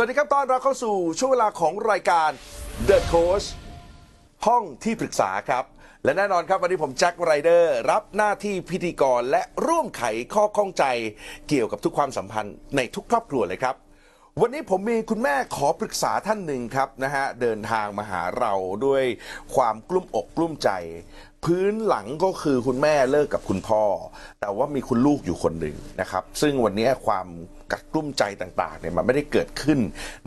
วัสดีครับตอนเราเข้าสู่ช่วงเวลาของรายการ The Coach ห้องที่ปรึกษาครับ และแน่นอนครับวันนี้ผมแจ็คไรเดอร์รับหน้าที่พิธีกรและร่วมไขข้อข้องใจเกี่ยวกับทุกความสัมพันธ์ในทุกครอบครัวเลยครับ วันนี้ผมมีคุณแม่ขอปรึกษาท่านหนึ่งครับนะฮะเดินทางมาหาเราด้วยความกลุ้มอกกลุ้มใจ พื้นหลังก็คือคุณแม่เลิกกับคุณพ่อ แต่ว่ามีคุณลูกอยู่คนหนึ่งนะครับ ซึ่งวันนี้ความ กัดกลุ้มใจต่างๆเนี่ยมันไม่ได้เกิดขึ้น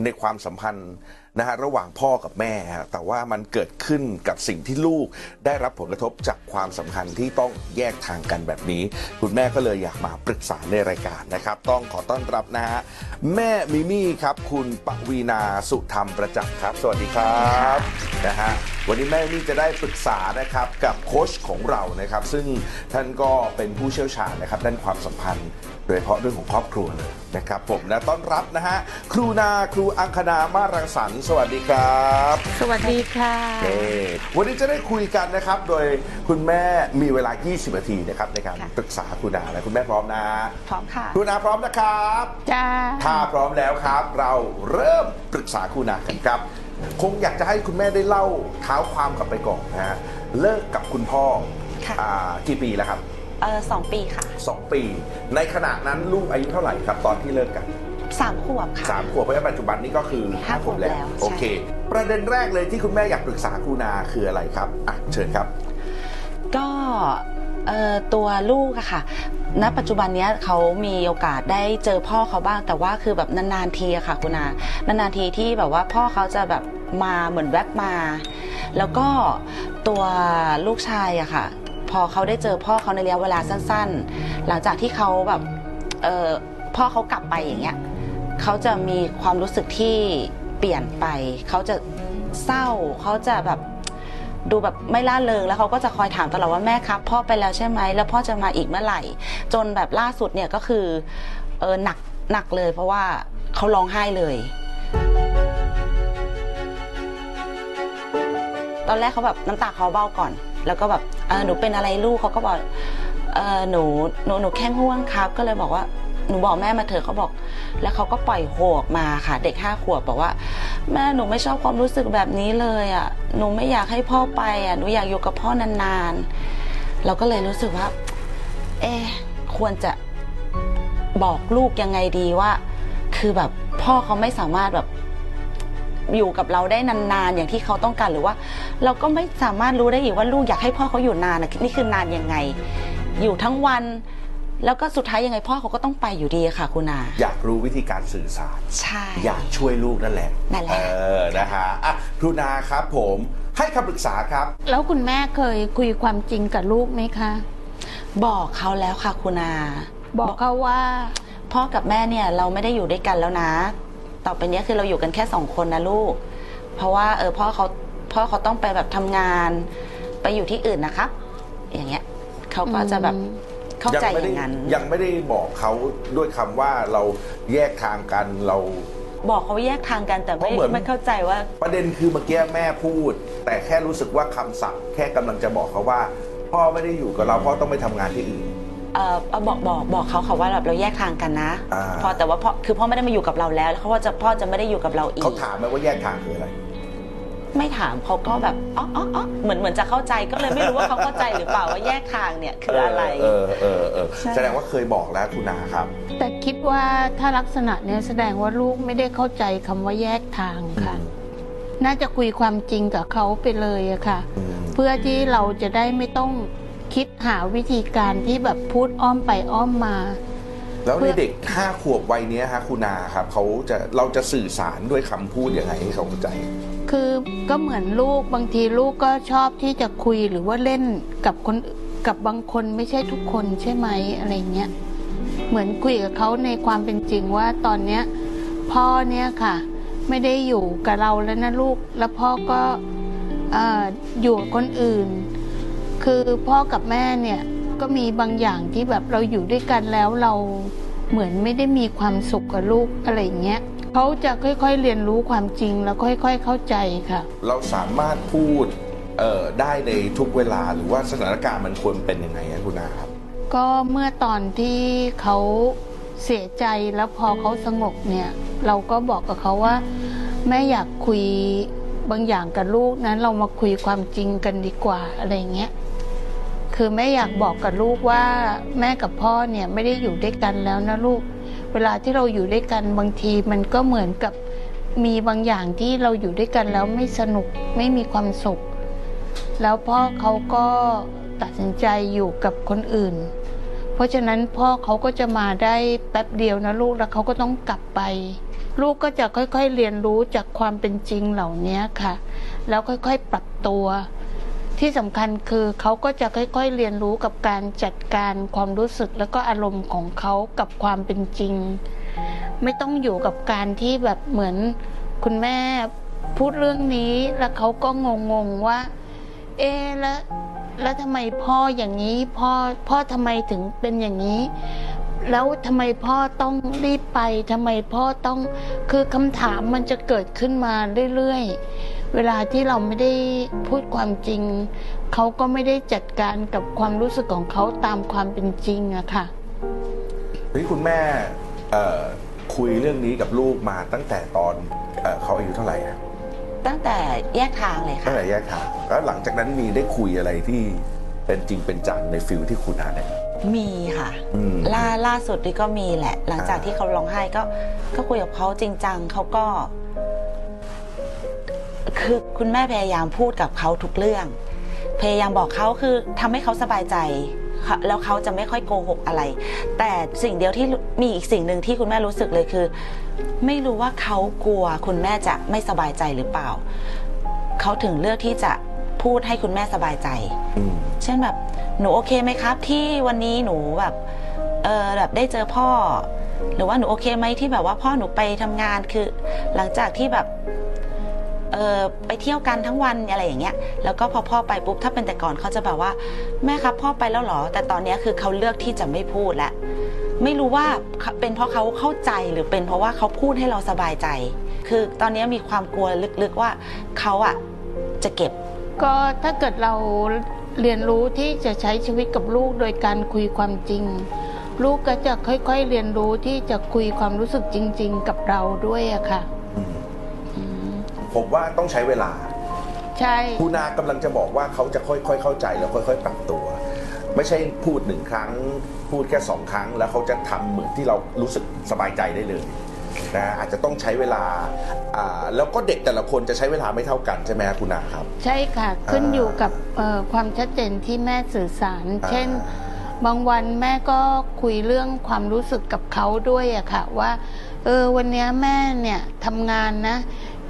ในความสัมพันธ์นะฮะระหว่างพ่อกับแม่ฮะแต่ว่ามันเกิดขึ้นกับสิ่งที่ลูกได้รับผลกระทบจากความสัมพันธ์ที่ต้องแยกทางกันแบบนี้ คุณแม่ก็เลยอยากมาปรึกษาในรายการนะครับ ต้องขอต้อนรับนะฮะแม่มิมี่ครับ คุณปวีนาสุธรรมประจักษ์ครับ สวัสดีครับนะฮะวันนี้แม่มิมี่จะได้ปรึกษานะครับกับโค้ชของเรานะครับ ซึ่งท่านก็เป็นผู้เชี่ยวชาญนะครับด้านความสัมพันธ์ โดยเฉพาะเรื่องของครอบครัวเลยนะครับผมนะต้อนรับนะฮะครูนาครูอังคณามารังสรรค์สวัสดีครับสวัสดีค่ะเอ่อวันนี้จะได้คุยกันนะครับ โดยคุณแม่มีเวลา 20 นาทีนะครับในการค่ะปรึกษาคุณนาและคุณแม่พร้อมนะพร้อมค่ะคุณนาพร้อมนะครับ จ้าถ้าพร้อมแล้วครับ เราเริ่มปรึกษาคุณนากันครับ คงอยากจะให้คุณแม่ได้เล่าเท้าความกลับไปก่อนนะฮะเลิกกับคุณพ่อค่ะ อ่ากี่ปีแล้วครับ เออสองปีค่ะสองปี ในขณะนั้นลูกอายุเท่าไหร่ครับตอนที่เลิกกันสามขวบค่ะสามขวบเพราะฉะนั้นปัจจุบันนี้ก็คือห้าขวบแล้ว โอเค ประเด็นแรกเลยที่คุณแม่อยากปรึกษาครูนาคืออะไรครับอะเชิญครับ ก็เอ่อตัวลูกอะค่ะ ณ ปัจจุบันเนี้ยเขามีโอกาสได้เจอพ่อเขาบ้าง แต่ว่าคือแบบนานๆทีอะค่ะคุณอา นานๆทีที่แบบว่าพ่อเขาจะแบบมาเหมือนแวบมา แล้วก็ตัวลูกชายอะค่ะ พอเขาได้เจอพ่อเขาในระยะเวลาสั้น ๆ หลังจากที่เขาแบบเออพ่อเขากลับไปอย่างเงี้ยเขาจะมีความรู้สึกที่เปลี่ยนไป เขาจะเศร้าเขาจะแบบดูแบบไม่ล่าเริงแล้วเขาก็จะคอยถามตลอดว่าแม่ครับ พ่อไปแล้วใช่ไหมแล้วพ่อจะมาอีกเมื่อไหร่ จนแบบล่าสุดเนี่ยก็คือเออหนักหนักเลย เพราะว่าเขาร้องไห้เลย ตอนแรกเขาแบบน้ำตาเขาเบ้าก่อน แล้วก็แบบเออหนูเป็นอะไรลูกเขาก็บอกเออหนูหนูหนูแค่ง่วงครับ ก็เลยบอกว่าหนูบอกแม่มาเถอะเขาบอก แล้วเขาก็ปล่อยโฮออกมาค่ะ เด็กห้าขวบบอกว่า แม่หนูไม่ชอบความรู้สึกแบบนี้เลยอะหนูไม่อยากให้พ่อไปอะหนูอยากอยู่กับพ่อนานๆ เราก็เลยรู้สึกว่า เอ๊ควรจะบอกลูกยังไงดีว่า คือแบบพ่อเขาไม่สามารถแบบ อยู่กับเราได้นานๆ อย่างที่เขาต้องการหรือว่า เราก็ไม่สามารถรู้ได้อีกว่าลูกอยากให้พ่อเขาอยู่นานนะนี่คือนานยังไง อยู่ทั้งวัน แล้วก็สุดท้ายยังไงพ่อเขาก็ต้องไปอยู่ดีอะค่ะคุณอา อยากรู้วิธีการสื่อสาร ใช่ อยากช่วยลูกนั่นแหละ นั่นแหละ เออ นะฮะอะครูนาครับผมให้คำปรึกษาครับ แล้วคุณแม่เคยคุยความจริงกับลูกไหมคะ บอกเขาแล้วค่ะคุณอา บอกเขาว่า พ่อกับแม่เนี่ยเราไม่ได้อยู่ด้วยกันแล้วนะ ต่อไปเนี้ยคือเราอยู่กันแค่สองคนนะลูก เพราะว่าเออพ่อเขาพ่อเขาต้องไปแบบทำงานไปอยู่ที่อื่นนะครับ อย่างเงี้ยเขาก็จะแบบอืมเข้าใจไม่อได้ย่างนั้น ยังไม่ได้บอกเขาด้วยคำว่าเราแยกทางกันเรา บอกเขาแยกทางกันแต่ไม่เพราะเหมือนไม่เข้าใจว่า ประเด็นคือเมื่อกี้แม่พูด แต่แค่รู้สึกว่าคำศัพท์แค่กำลังจะบอกเขาว่า พ่อไม่ได้อยู่กับเราพ่อต้องไปทำงานที่อื่น เออเอาบอกบอกบอกเขาค่ะว่าแบบเราแยกทางกันนะ อ่า พอแต่ว่าพ่อคือพ่อไม่ได้มาอยู่กับเราแล้วแล้วเขาว่าจะพ่อจะไม่ได้อยู่กับเราอีกเขาถามไหมว่าแยกทางคืออะไร ไม่ถามเขาก็แบบอ๋ออ๋ออ๋อเหมือนเหมือนจะเข้าใจก็เลยไม่รู้ว่าเขาเข้าใจหรือเปล่าว่าแยกทางเนี่ยคืออะไร เออเออเออใช่ แสดงว่าเคยบอกแล้วคุณนาครับ แต่คิดว่าถ้าลักษณะเนี้ยแสดงว่าลูกไม่ได้เข้าใจคำว่าแยกทางค่ะ น่าจะคุยความจริงกับเขาไปเลยอะค่ะ อืม เพื่อที่เราจะได้ไม่ต้อง คิดหาวิธีการที่แบบพูดอ้อมไปอ้อมมา แล้วในเด็กห้าขวบวัยเนี้ยฮะคุณนาครับเขาจะเราจะสื่อสารด้วยคำพูดยังไงให้เขาเข้าใจ คือก็เหมือนลูกบางทีลูกก็ชอบที่จะคุยหรือว่าเล่นกับคนกับบางคนไม่ใช่ทุกคนใช่ไหมอะไรเงี้ยเหมือนคุยกับเขาในความเป็นจริงว่าตอนเนี้ยพ่อเนี่ยค่ะ ไม่ได้อยู่กับเราแล้วนะลูก แล้วพ่อก็เอ่ออยู่กับคนอื่น คือพ่อกับแม่เนี่ยก็มีบางอย่างที่แบบเราอยู่ด้วยกันแล้วเราเหมือนไม่ได้มีความสุขกับลูกอะไรอย่างเงี้ยเขาจะค่อยๆเรียนรู้ความจริงแล้วค่อย ๆ เข้าใจค่ะ เราสามารถพูดเอ่อได้ในทุกเวลาหรือว่าสถานการณ์มันควรเป็นยังไงฮะคุณนาครับ ก็เมื่อตอนที่เขาเสียใจแล้วพอเขาสงบเนี่ย เราก็บอกกับเขาว่า แม่อยากคุยบางอย่างกับลูกนั้นเรามาคุยความจริงกันดีกว่าอะไรเงี้ย คือแม่อยากบอกกับลูกว่าแม่กับพ่อเนี่ยไม่ได้อยู่ด้วยกันแล้วนะลูก เวลาที่เราอยู่ด้วยกันบางทีมันก็เหมือนกับมีบางอย่างที่เราอยู่ด้วยกันแล้วไม่สนุกไม่มีความสุข แล้วพ่อเขาก็ตัดสินใจอยู่กับคนอื่น เพราะฉะนั้นพ่อเขาก็จะมาได้แป๊บเดียวนะลูกแล้วเขาก็ต้องกลับไป ลูกก็จะค่อยๆเรียนรู้จากความเป็นจริงเหล่านี้ค่ะ แล้วค่อยๆปรับตัว ที่สำคัญคือเขาก็จะค่อยๆเรียนรู้กับการจัดการความรู้สึกแล้วก็อารมณ์ของเขากับความเป็นจริง ไม่ต้องอยู่กับการที่แบบเหมือนคุณแม่พูดเรื่องนี้แล้วเขาก็งงๆว่า เอ๊แล้วแล้วทำไมพ่ออย่างนี้พ่อพ่อทำไมถึงเป็นอย่างนี้ แล้วทำไมพ่อต้องรีบไปทำไมพ่อต้องคือคำถามมันจะเกิดขึ้นมาเรื่อยๆ เวลาที่เราไม่ได้พูดความจริง เขาก็ไม่ได้จัดการกับความรู้สึกของเขาตามความเป็นจริงอะค่ะเฮ้ยคุณแม่เอ่อคุยเรื่องนี้กับลูกมาตั้งแต่ตอนเอ่อเขาอายุเท่าไหร่อะตั้งแต่แยกทางเลยตั้งค่ะแต่แยกทางแล้วหลังจากนั้นมีได้คุยอะไรที่เป็นจริงเป็นจังในฟิลที่คุณอ่านเนี่ยมีค่ะอืมล่าล่าสุดนี่ก็มีแหละ หลังจากอ่าที่เขาร้องไห้ก็ก็คุยกับเขาจริงจังเขาก็ คือคุณแม่พยายามพูดกับเขาทุกเรื่อง พยายามบอกเขาคือทำให้เขาสบายใจ แล้วเขาจะไม่ค่อยโกหกอะไร แต่สิ่งเดียวที่มีอีกสิ่งหนึ่งที่คุณแม่รู้สึกเลยคือ ไม่รู้ว่าเขากลัวคุณแม่จะไม่สบายใจหรือเปล่า เขาถึงเลือกที่จะพูดให้คุณแม่สบายใจ เช่นแบบหนูโอเคไหมครับ ที่วันนี้หนูแบบเออแบบได้เจอพ่อ หรือว่าหนูโอเคไหมที่แบบว่าพ่อหนูไปทำงานคือ หลังจากที่แบบ เออไปเที่ยวกันทั้งวันอะไรอย่างเงี้ยแล้วก็พอพ่อไปปุ๊บถ้าเป็นแต่ก่อนเขาจะแบบว่า แม่ครับพ่อไปแล้วหรอ แต่ตอนนี้คือเขาเลือกที่จะไม่พูดแล้วไม่รู้ว่าเป็นเพราะเขาเข้าใจหรือเป็นเพราะว่าเขาพูดให้เราสบายใจ คือตอนนี้มีความกลัวลึกๆว่าเขาอะจะเก็บ ก็ถ้าเกิดเราเรียนรู้ที่จะใช้ชีวิตกับลูกโดยการคุยความจริง ลูกก็จะค่อยๆเรียนรู้ที่จะคุยความรู้สึกจริง ๆ กับเราด้วยอะค่ะ ผมว่าต้องใช้เวลา ใช่ คุณนากำลังจะบอกว่าเขาจะค่อยๆ เข้าใจแล้วค่อยๆ ปรับตัว ไม่ใช่พูดหนึ่งครั้ง พูดแค่สองครั้ง แล้วเขาจะทำเหมือนที่เรารู้สึกสบายใจได้เลยนะอาจจะต้องใช้เวลาอ่าแล้วก็เด็กแต่ละคนจะใช้เวลาไม่เท่ากันใช่ไหมครับคุณนาครับ ใช่ค่ะ ขึ้นอ่าอยู่กับเอ่อความชัดเจนที่แม่สื่อสาร อ่า เช่น บางวันแม่ก็คุยเรื่องความรู้สึกกับเขาด้วยอะค่ะ ว่า เออวันเนี้ยแม่เนี่ยทำงานนะ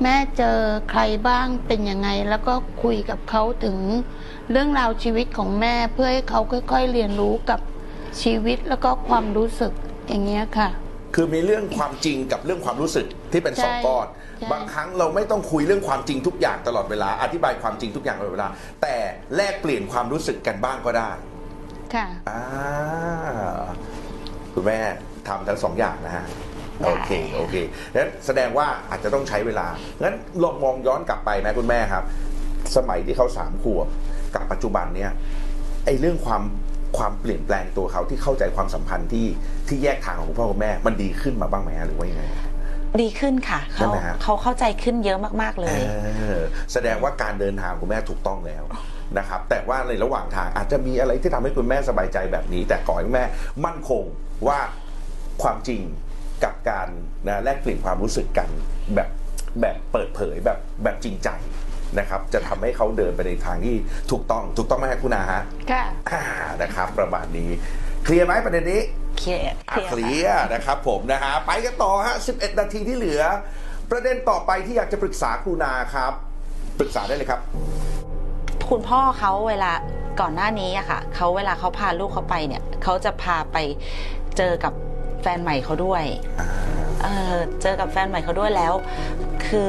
แม่เจอใครบ้างเป็นยังไง แล้วก็คุยกับเขาถึงเรื่องราวชีวิตของแม่เพื่อให้เขาค่อย ๆ เรียนรู้กับชีวิตแล้วก็ความรู้สึกอย่างเงี้ยค่ะ คือมีเรื่องความจริงกับเรื่องความรู้สึกที่เป็นสองใช่ก้อนใช่บางครั้งเราไม่ต้องคุยเรื่องความจริงทุกอย่างตลอดเวลา อธิบายความจริงทุกอย่างตลอดเวลา แต่แลกเปลี่ยนความรู้สึกกันบ้างก็ได้ ค่ะอ่าคุณแม่ ทำทั้งสองอย่างนะฮะได้โอเคโอเคงั้นแสดงว่าอาจจะต้องใช้เวลางั้นลองมองย้อนกลับไปนะคุณแม่ครับ สมัยที่เขาสามขวบกับปัจจุบันเนี่ยไอ้เรื่องความความเปลี่ยนแปลงตัวเขาที่เข้าใจความสัมพันธ์ที่ที่แยกทางของคุณพ่อคุณแม่ มันดีขึ้นมาบ้างไหมฮะหรือว่ายังไงดีขึ้นค่ะใช่เขาไหมฮะเขาเข้าใจขึ้นเยอะมากๆเลยเออแสดงว่าการเดินทางคุณแม่ถูกต้องแล้วนะครับ แต่ว่าในระหว่างทางอาจจะมีอะไรที่ทำให้คุณแม่สบายใจแบบนี้ แต่ขอให้คุณแม่มั่นคงว่า ความจริงกับการนะแลกเปลี่ยนความรู้สึกกันแบบแบบเปิดเผยแบบแบบจริงใจนะครับ จะทำให้เขาเดินไปในทางที่ถูกต้องถูกต้องไหมครับคุณอาฮะค่ะอ่านะครับ ประมาณนี้เคลียร์ไหมประเด็นนี้เคลียร์อะเคลียร์เคลีค่ะยร์นะครับผมนะฮะไปกันต่อฮะ11 นาทีที่เหลือ ประเด็นต่อไปที่อยากจะปรึกษาครูนาครับ ปรึกษาได้เลยครับ คุณพ่อเขาเวลาก่อนหน้านี้อะค่ะเขาเวลาเขาพาลูกเขาไปเนี่ยเขาจะพาไปเจอกับ แฟนใหม่เขาด้วยเออเจอกับแฟนใหม่เขาด้วยแล้ว คือ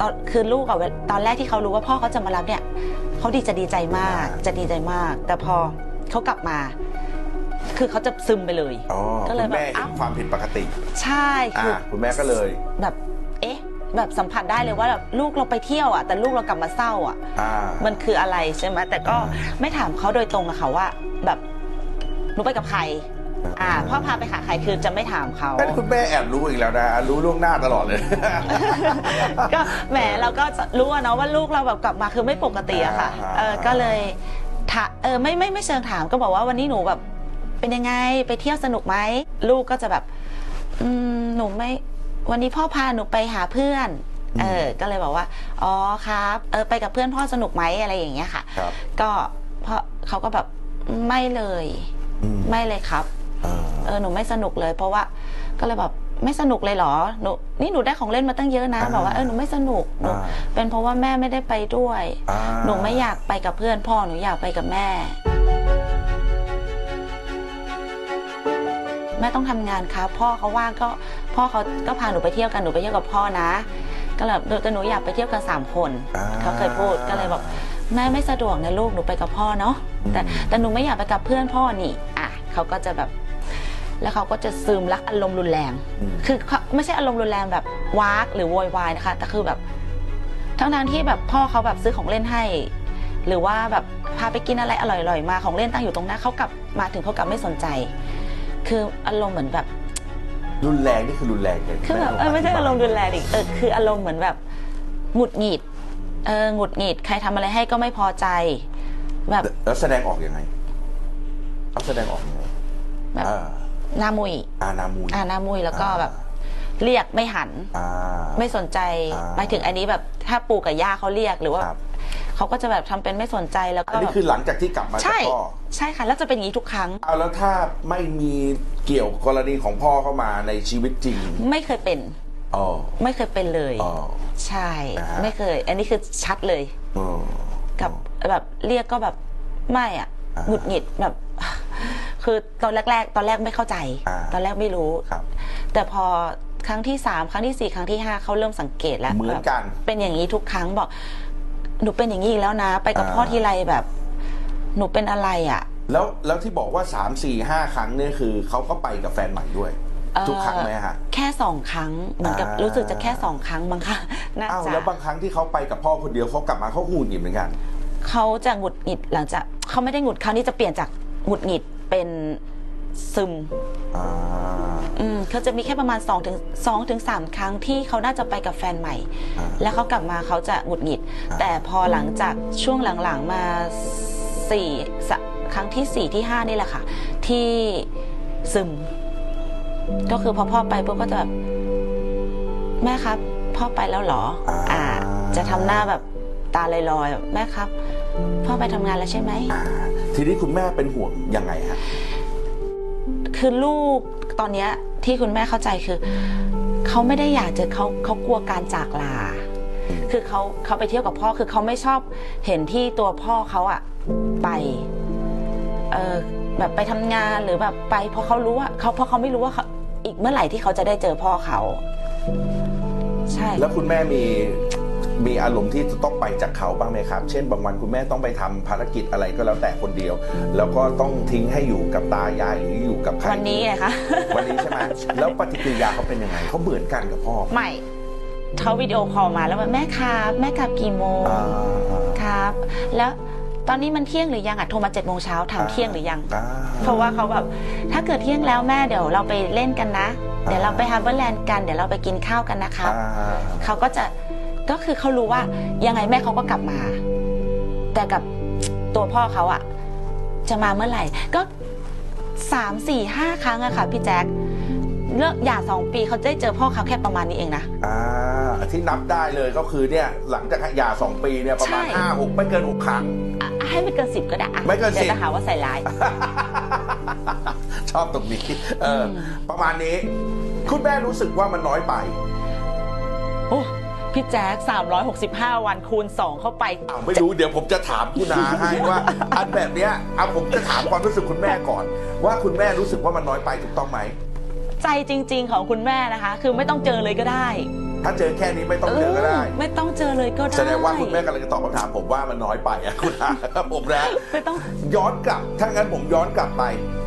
ตอนคือลูกอะเวตอนแรกที่เขารู้ว่าพ่อเขาจะมารับเนี่ยเขาดีจะดีใจมากอ่าจะดีใจมาก แต่พอเขากลับมา คือเขาจะซึมไปเลยอ๋อก็เลยคุณแม่แบบเห็อ้าวนความผิดปกติ ใช่คืออ่าคุณแม่ก็เลย แบบเอ๊ะแบบสัมผัสได้เลยว่าแบบลูกเราไปเที่ยวอะแต่ลูกเรากลับมาเศร้าอะอ่ามันคืออะไรใช่ไหมแต่ก็อ่าไม่ถามเขาโดยตรงอะค่ะว่า แบบหนูไปกับใคร อ่าพ่อพาไปหาใครคือจะไม่ถามเขานั่นคุณแม่แอบรู้อีกแล้วนะ รู้ล่วงหน้าตลอดเลย ก็แหมเราก็จะรู้อะเนาะว่าลูกเราแบบกลับมาคือไม่ปกติอะค่ะอ่าเออก็เลยถาเออไม่ไม่ไม่เชิงถามก็บอกว่าวันนี้หนูแบบ เป็นยังไงไปเที่ยวสนุกไหมลูกก็จะแบบอืมหนูไม่ วันนี้พ่อพาหนูไปหาเพื่อนเออ ก็เลยบอกว่า อ๋อครับ เออ ไปกับเพื่อนพ่อสนุกไหมอะไรอย่างเงี้ยค่ะครับก็เพราะเขาก็แบบไม่เลยอืมไม่เลยครับอ่า เออหนูไม่สนุกเลย เพราะว่าก็เลยแบบไม่สนุกเลยเหรอหนูนี่หนูได้ของเล่นมาตั้งเยอะนะอ่าบอกว่าเออหนูไม่สนุกหนูอ่าเป็นเพราะว่าแม่ไม่ได้ไปด้วยอ่าหนูไม่อยากไปกับเพื่อนพ่อหนูอยากไปกับแม่ แม่ต้องทำงานครับพ่อเขาว่างก็พ่อเขาก็พาหนูไปเที่ยวกันหนูไปเที่ยวกับพ่อนะ ก็เลยแต่หนูอยากไปเที่ยวกันสามคนอ่าเขาเคยพูดก็เลยบอกแม่ไม่สะดวกนะลูกหนูไปกับพ่อเนาะแต่แต่หนูไม่อยากไปกับเพื่อนพ่อนี่อะเขาก็จะแบบ แล้วเขาก็จะซึมรักอารมณ์รุนแรงอืมคือเขาไม่ใช่อารมณ์รุนแรงแบบวากหรือโวยวายนะคะ แต่คือแบบทั้งทางๆที่แบบพ่อเขาแบบซื้อของเล่นให้ หรือว่าแบบพาไปกินอะไรอร่อยๆมาของเล่นตั้งอยู่ตรงหน้าเขากลับมาถึงเขากลับไม่สนใจ คืออารมณ์เหมือนแบบ รุนแรงนี่คือรุนแรงเลยคือแบบเออไม่ใช่อารมณ์รุนแรงอีกเออคืออารมณ์เหมือนแบบหงุดหงิดเออหงุดหงิดใครทำอะไรให้ก็ไม่พอใจ แบบแล้วแสดงออกยังไงเอาแสดงออกยังไงแบบอ่า หน้ามุยอานามุย อ่าหน้ามุยแล้วก็แบบ เรียกไม่หัน อ่า ไม่สนใจอ่า หมายถึงอันนี้แบบถ้าปู่กับย่าเขาเรียกหรือว่าครับเขาก็จะแบบทำเป็นไม่สนใจแล้วอัก็นนี้แบบคือหลังจากที่กลับมาจากใช่พ่อใช่ค่ะแล้วจะเป็นอย่างนี้ทุกครั้ง เอาแล้วถ้าไม่มีเกี่ยวกรณีของพ่อเข้ามาในชีวิตจริงไม่เคยเป็น อ๋อไม่เคยเป็นเลย อ๋อ ใช่อ่าฮะ ไม่เคย อันนี้คือชัดเลย อ๋อ กับแบบเรียกก็แบบไม่อะอ่า หงุดหงิดแบบ คือตอนแรก ๆ ตอนแรกไม่เข้าใจ อ่า ตอนแรกไม่รู้ ครับ แต่พอครั้งที่สามครั้งที่สี่ครั้งที่ห้าเขาเริ่มสังเกตแล้วเหมือนกันแบบเป็นอย่างนี้ทุกครั้งบอก หนูเป็นอย่างนี้อีกแล้วนะ ไปกับอ่า พ่อทีไรแบบ หนูเป็นอะไรอะ แล้วแล้วที่บอกว่าสามสี่ห้าครั้งเนี่ยคือเขาก็ไปกับแฟนใหม่ด้วย เอ่อ ทุกครั้งไหมฮะ แค่สองครั้งเหมือนกับอ่ารู้ รู้สึกจะแค่สองครั้งมั้งคะน่าอ้าวจะแล้วบางครั้งที่เขาไปกับพ่อคนเดียวเขากลับมาเขาหูหงิดเหมือนกัน เขาจะหงุดหงิดหลังจากเขาไม่ได้หงุดคราวนี้จะเปลี่ยนจากหงุดหงิด เป็นซึมอ่าอืมเขาจะมีแค่ประมาณ2ถึง2ถึง3ครั้งที่เขาน่าจะไปกับแฟนใหม่ อ่า แล้วเขากลับมาเขาจะหงุดหงิด อ่า แต่พอหลังจากช่วงหลังๆมาสี่สะครั้งที่สี่ที่ห้านี่แหละค่ะ ที่ซึม ก็คือพอพ่อไปปุ๊บก็จะแบบแม่ครับ พ่อไปแล้วเหรอ อ่า จะทำหน้าแบบตาลอยๆแบบแม่ครับ พ่อไปทำงานแล้วใช่ไหมอ่า ทีนี้คุณแม่เป็นห่วงยังไงฮะคือลูกตอนเนี้ยที่คุณแม่เข้าใจคือเขาไม่ได้อยากจะเขาเขากลัวการจากลา คือเขาเขาไปเที่ยวกับพ่อคือเขาไม่ชอบเห็นที่ตัวพ่อเขาอะไปเออแบบไปทำงานหรือแบบไปเพราะเขารู้ว่าเขาเพราะเขาไม่รู้ว่าเขาอีกเมื่อไหร่ที่เขาจะได้เจอพ่อเขา ใช่ แล้วคุณแม่มี มีอารมณ์ที่จะต้องไปจากเขาบ้างไหมครับ เช่นบางวันคุณแม่ต้องไปทำภารกิจอะไรก็แล้วแต่คนเดียว แล้วก็ต้องทิ้งให้อยู่กับตายายหรืออยู่กับใครวันนี้ไงคะวันนี้ใช่ไหมแล้วปฏิกิริยาเขาเป็นยังไงเขาเหมือนกันกับพ่อไหมไม่เขา video call มาแล้วว่าแม่ครับแม่กลับกี่โมงอ่าครับ แล้วตอนนี้มันเที่ยงหรือยังอะโทรมาเจ็ดโมงเช้าถามเที่ยงหรือยังอ่าเพราะว่าเขาแบบถ้าเกิดเที่ยงแล้วแม่เดี๋ยวเราไปเล่นกันนะ เดี๋ยวเราไปฮาร์เบอร์แลนด์กันเดี๋ยวเราไปกินข้าวกันนะครับอ่าเขาก็จะ ก็คือเขารู้ว่ายังไงแม่เขาก็กลับมา แต่กับตัวพ่อเขาอะจะมาเมื่อไหร่ ก็สามสี่ห้าครั้งอะค่ะพี่แจ๊คเลิกหย่าสองปีเขาได้เจอพ่อเขาแค่ประมาณนี้เองนะ อ่าที่นับได้เลยก็คือเนี่ยหลังจากหย่าสองปีเนี่ยประมาณใช่ ห้าหกไม่เกินหกครั้ง อะให้ไม่เกินสิบก็ได้อะไม่เกินดี๋ยว10จะหาว่าใส่ร้าย ชอบตรงนี้เอออม ประมาณนี้ คุณแม่รู้สึกว่ามันน้อยไปโอ้ พี่แจ๊ค365 วันคูณ 2 เข้าไป อ้าวไม่รู้เดี๋ยวผมจะถามคุณนาให้ว่า อันแบบเนี้ยเอาผมจะถามความรู้สึกคุณแม่ก่อน ว่าคุณแม่รู้สึกว่ามันน้อยไปถูกต้องไหม ใจจริง ๆ ของคุณแม่นะคะ คือไม่ต้องเจอเลยก็ได้ถ้าเจอแค่นี้ไม่ต้องเจอก็ได้เออไม่ต้องเจอเลยก็ได้แสดงว่าคุณแม่กำลังจะตอบคำถามผมว่ามันน้อยไปอะคุณอาครับผมนะไม่ต้องย้อนกลับถ้างั้นผมย้อนกลับไป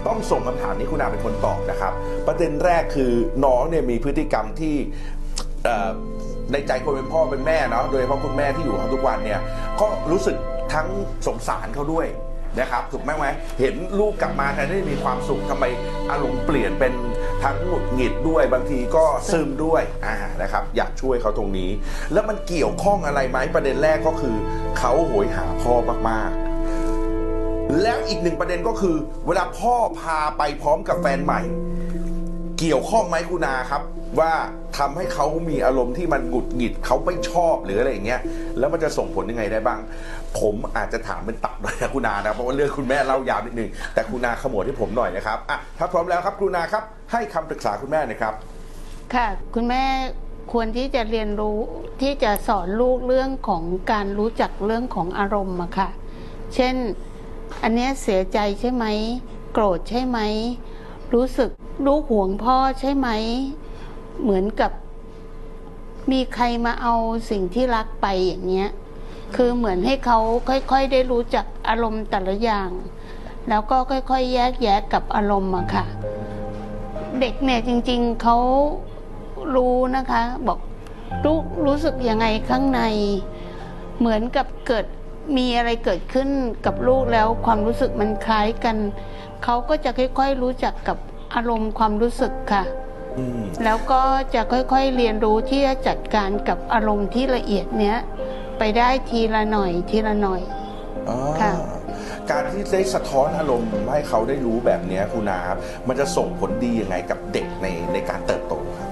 ต้องส่งคำถามนี้คุณอาเป็นคนตอบนะครับ ประเด็นแรกคือน้องเนี่ยมีพฤติกรรมที่เอ่อ ในใจคนเป็นพ่อเป็นแม่เนาะโดยเฉพาะคุณแม่ที่อยู่เขาทุกวันเนี่ยก็รู้สึกทั้งสงสารเขาด้วยนะครับถูกไหมไหมเห็นลูกกลับมาแทนที่มีความสุขทำไมอารมณ์เปลี่ยนเป็นทั้งหงุดหงิดด้วยบางทีก็ซึมด้วยอ่านะครับ อยากช่วยเขาตรงนี้ แล้วมันเกี่ยวข้องอะไรไหมประเด็นแรกก็คือเขาโหยหาพ่อมากๆ แล้วอีกหนึ่งประเด็นก็คือ เวลาพ่อพาไปพร้อมกับแฟนใหม่เกี่ยวข้องไหมคุณอาครับ ว่าทำให้เขามีอารมณ์ที่มันหงุดหงิดเขาไม่ชอบหรืออะไรอย่างเงี้ยแล้วมันจะส่งผลยังไงได้บ้าง ผมอาจจะถามเป็นตับเลยนะคุณอานะเพราะว่าเรื่องคุณแม่เล่ายาวนิดนึงแต่คุณอาขมวดให้ผมหน่อยนะครับอะถ้าพร้อมแล้วครับคุณอาครับ ให้คำปรึกษาคุณแม่นะครับ ค่ะ คุณแม่ควรที่จะเรียนรู้ที่จะสอนลูกเรื่องของการรู้จักเรื่องของอารมณ์อะค่ะ เช่น อันเนี้ยเสียใจใช่ไหมโกรธใช่ไหม รู้สึกลูกห่วงพ่อใช่ไหม เหมือนกับ มีใครมาเอาสิ่งที่รักไปอย่างเงี้ย คือเหมือนให้เขาค่อยๆได้รู้จักอารมณ์แต่ละอย่าง แล้วก็ค่อยๆ แยกแยะกับอารมณ์อะค่ะ เด็กเนี่ยจริง ๆเขารู้นะคะ บอกรู้รู้สึกยังไงข้างใน เหมือนกับเกิดมีอะไรเกิดขึ้นกับลูกแล้วความรู้สึกมันคล้ายกัน เขาก็จะค่อยๆรู้จักกับอารมณ์ความรู้สึกค่ะอืมแล้วก็จะค่อยๆเรียนรู้ที่จะจัดการกับอารมณ์ที่ละเอียดเนี้ยไปได้ทีละหน่อยทีละหน่อยอ่าค่ะการที่ได้สะท้อนอารมณ์ให้เขาได้รู้แบบเนี้ยคุณอาครับมันจะส่งผลดียังไงกับเด็กในในการเติบโตครับ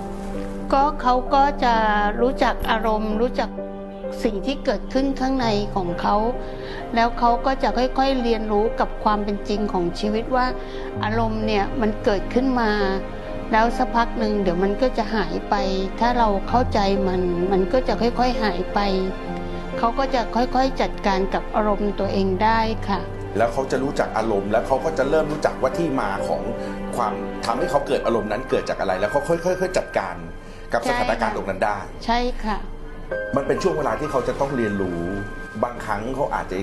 ก็เขาก็จะรู้จักอารมณ์รู้จัก สิ่งที่เกิดขึ้นข้างในของเขา แล้วเขาก็จะค่อยๆเรียนรู้กับความเป็นจริงของชีวิตว่า อารมณ์เนี่ยมันเกิดขึ้นมา แล้วสักพักหนึ่งเดี๋ยวมันก็จะหายไป ถ้าเราเข้าใจมัน มันก็จะค่อยๆหายไป เขาก็จะค่อยๆจัดการกับอารมณ์ตัวเองได้ค่ะแล้วเขาจะรู้จักอารมณ์ แล้วเขาก็จะเริ่มรู้จักว่าที่มาของความทำให้เขาเกิดอารมณ์นั้นเกิดจากอะไร แล้วเขาค่อยๆจัดการกับใช่สถานการณ์ค่ะตรงนั้นได้ ใช่ค่ะ มันเป็นช่วงเวลาที่เขาจะต้องเรียนรู้บางครั้งเขาอาจจะ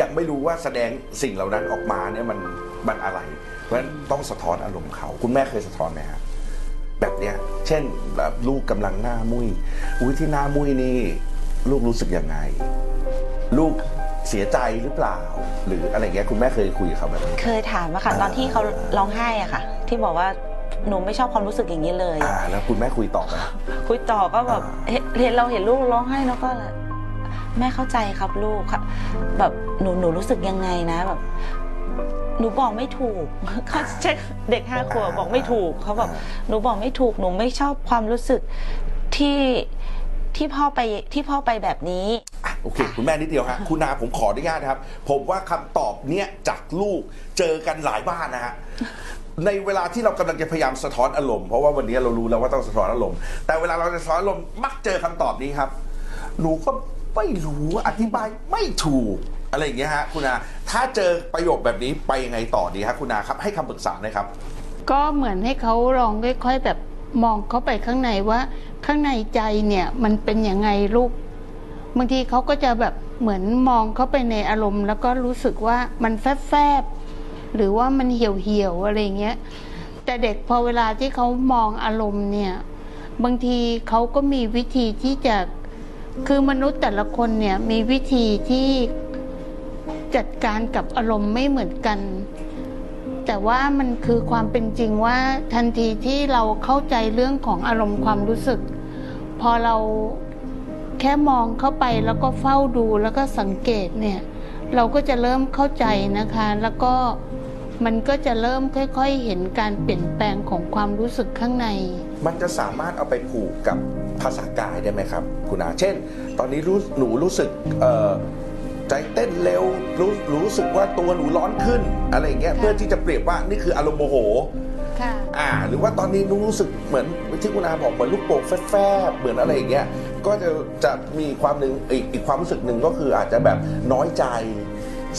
ยังไม่รู้ว่าแสดงสิ่งเหล่านั้นออกมาเนี่ยมันมันอะไร เพราะฉะนั้นต้องสะท้อนอารมณ์เขา คุณแม่เคยสะท้อนไหมฮะแบบเนี้ยเช่นแบบลูกกำลังหน้ามุยอุ้ยที่หน้ามุยนี่ ลูกรู้สึกยังไง ลูกเสียใจหรือเปล่า หรืออะไรเงี้ยคุณแม่เคยคุยกับเขาแบบเคยถามอะค่ะ ตอนที่เขาร้องไห้อะค่ะ ที่บอกว่า หนูไม่ชอบความรู้สึกอย่างนี้เลย อ่าแล้วคุณแม่คุยต่อไหมคุยต่อก็แบบอ่าเห็นเห็นเราเห็นลูกร้องไห้แล้วก็เลยแม่เข้าใจครับลูกค่ะแบบหนูหนูรู้สึกยังไงนะแบบ หนูบอกไม่ถูกเขาเช็คเด็กห้าขวบบอกไม่ถูกเขาบอกหนูบอกไม่ถูกหนูไม่ชอบความรู้สึกที่ที่พ่อไปที่พ่อไปแบบนี้อะโอเค คุณแม่นิดเดียวฮะคุณนาผมขออนุญาตนะครับ ผมว่าคำตอบเนี้ยจากลูกเจอกันหลายบ้านนะฮะ ในเวลาที่เรากำลังจะพยายามสะท้อนอารมณ์เพราะว่าวันนี้เรารู้แล้วว่าต้องสะท้อนอารมณ์แต่เวลาเราจะสะท้อนอารมณ์มักเจอคำตอบนี้ครับ หนูก็ไม่รู้อธิบายไม่ถูกอะไรอย่างเงี้ยฮะคุณอาถ้าเจอประโยคแบบนี้ไปยังไงต่อดีฮะคุณอาครับ ให้คำปรึกษาหน่อยครับ ก็เหมือนให้เขาลองค่อย ๆ แบบมองเข้าไปข้างในว่า ข้างในใจเนี่ยมันเป็นยังไงลูกบางทีเขาก็จะแบบเหมือนมองเข้าไปในอารมณ์ แล้วก็รู้สึกว่ามันแฟบๆ หรือว่ามันเหี่ยวๆอะไรเงี้ยแต่เด็กพอเวลาที่เขามองอารมณ์เนี่ย บางทีเขาก็มีวิธีที่จะคือมนุษย์แต่ละคนเนี่ยมีวิธีที่จัดการกับอารมณ์ไม่เหมือนกัน แต่ว่ามันคือความเป็นจริงว่าทันทีที่เราเข้าใจเรื่องของอารมณ์ความรู้สึก พอเราแค่มองเข้าไปแล้วก็เฝ้าดูแล้วก็สังเกตเนี่ย เราก็จะเริ่มเข้าใจนะคะ แล้วก็ มันก็จะเริ่มค่อยๆ เห็นการเปลี่ยนแปลงของความรู้สึกข้างใน มันจะสามารถเอาไปผูกกับภาษากายได้ไหมครับ คุณอาเช่น ตอนนี้รู้หนูรู้สึกเอ่อใจเต้นเร็วรู้รู้สึกว่าตัวหนูร้อนขึ้น อะไรอย่างเงี้ยค่ะ เพื่อที่จะเปรียบว่านี่คืออารมณ์โมโห ค่ะ อ่า หรือว่าตอนนี้หนูรู้สึกเหมือนที่คุณอาบอกเหมือนลูกโป่งแฟบๆเหมือนอะไรอย่างเงี้ยก็จะจะมีความหนึ่งอีกอีกความรู้สึกหนึ่งก็คืออาจจะแบบน้อยใจ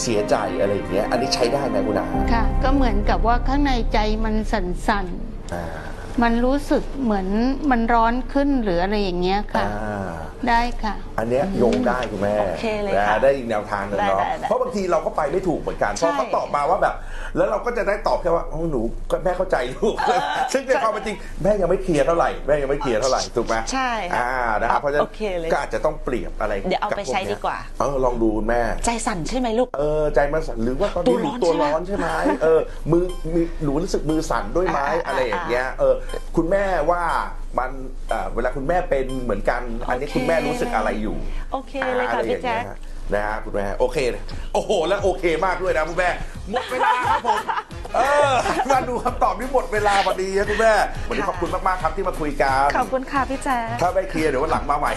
เสียใจอะไรอย่างเงี้ยอันนี้ใช้ได้ไหมคุณอาค่ะ ก็เหมือนกับว่าข้างในใจมันสั่นอ่าๆ มันรู้สึกเหมือนมันร้อนขึ้นหรืออะไรอย่างเงี้ยค่ะ อ่าได้ค่ะ อันเนี้ยโยงได้คุณแม่โอเคเลยนะค่ะได้อีกแนวทางหนึงเนาะได้ได้ได้เพราะบางทีเราก็ไปไม่ถูกเหมือนกันเพราะเขาตอบมาว่าแบบ แล้วเราก็จะได้ตอบแค่ว่าโอ้หนูก็แม่เข้าใจลูก ซึ่งในความเป็นจริงแม่ยังไม่เคลียร์เท่าไหร่แม่ยังไม่เคลียร์เท่าไหร่ถูกไหมใช่ค่ะอ่านะครับเพราะฉะนั้นโอเคเลย ก็อาจจะต้องเปรียบอะไรเดี๋ยวเอาไปบพวใช้นี้ดีกว่า เออลองดูคุณแม่ ใจสั่นใช่ไหมลูก เออใจมันสั่นหรือว่าตอนนี้หนูตัตัววร้ร้ออนนใช่ไหมเออมือมีหนูรู้สึกมือสั่นด้วยไหมอ่าอ่าอะไรอย่างเงี้ยเออคุณแม่ว่ามันเอ่อเวลาคุณแม่เป็นเหมือนกัน อันนี้โอเค คุณแม่รู้สึกอะไรอยู่โอเคเลยค่ะอ่าอไรพี่อย่างแจ๊งี้คย นะฮะคุณแม่โอเคโอ้โห แล้วโอเคมากด้วยนะคุณแม่หมดเวลาครับผม เออมาดูคำตอบนี่หมดเวลาพอดีนะคุณแม่วันนี้ขอบคุณมากๆครับที่มาคุยกันขอบคุณค่ะพี่แจ๊คถ้าไม่เคลียร์เดี๋ยววันหลังมาใหม่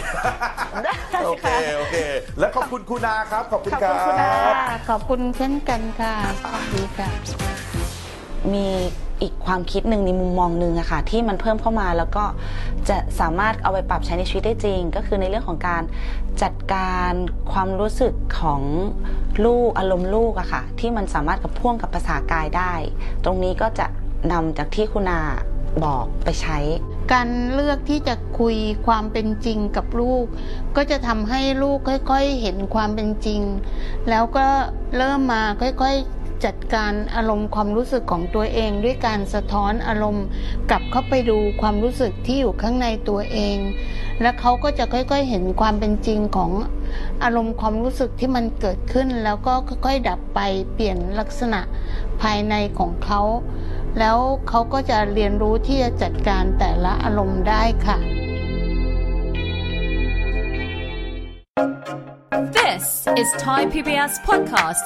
ได้โอเคค่ะโอเค และขอบคุณคุณนาครับ ขอบคุณขอบครัคุณคุณนาบ ขอบคุณเช่นกันค่ะสวัสดีค่ะ มี อีกความคิดหนึ่งในมุมมองหนึ่งอะค่ะที่มันเพิ่มเข้ามาแล้วก็จะสามารถเอาไปปรับใช้ในชีวิตได้จริง ก็คือในเรื่องของการจัดการความรู้สึกของลูกอารมณ์ลูกอะค่ะที่มันสามารถกับพ่วงกับภาษากายได้ ตรงนี้ก็จะนำจากที่คุณาบอกไปใช้ การเลือกที่จะคุยความเป็นจริงกับลูก ก็จะทำให้ลูกค่อย ๆ เห็นความเป็นจริง แล้วก็เริ่มมาค่อย ๆ จัดการอารมณ์ความรู้สึกของตัวเอง ด้วยการสะท้อนอารมณ์กลับเข้าไปดูความรู้สึกที่อยู่ข้างในตัวเอง และเขาก็จะค่อยๆเห็นความเป็นจริงของอารมณ์ความรู้สึกที่มันเกิดขึ้น แล้วก็ค่อยๆดับไปเปลี่ยนลักษณะภายในของเขา แล้วเขาก็จะเรียนรู้ที่จะจัดการแต่ละอารมณ์ได้ค่ะ This is Thai PBS Podcast.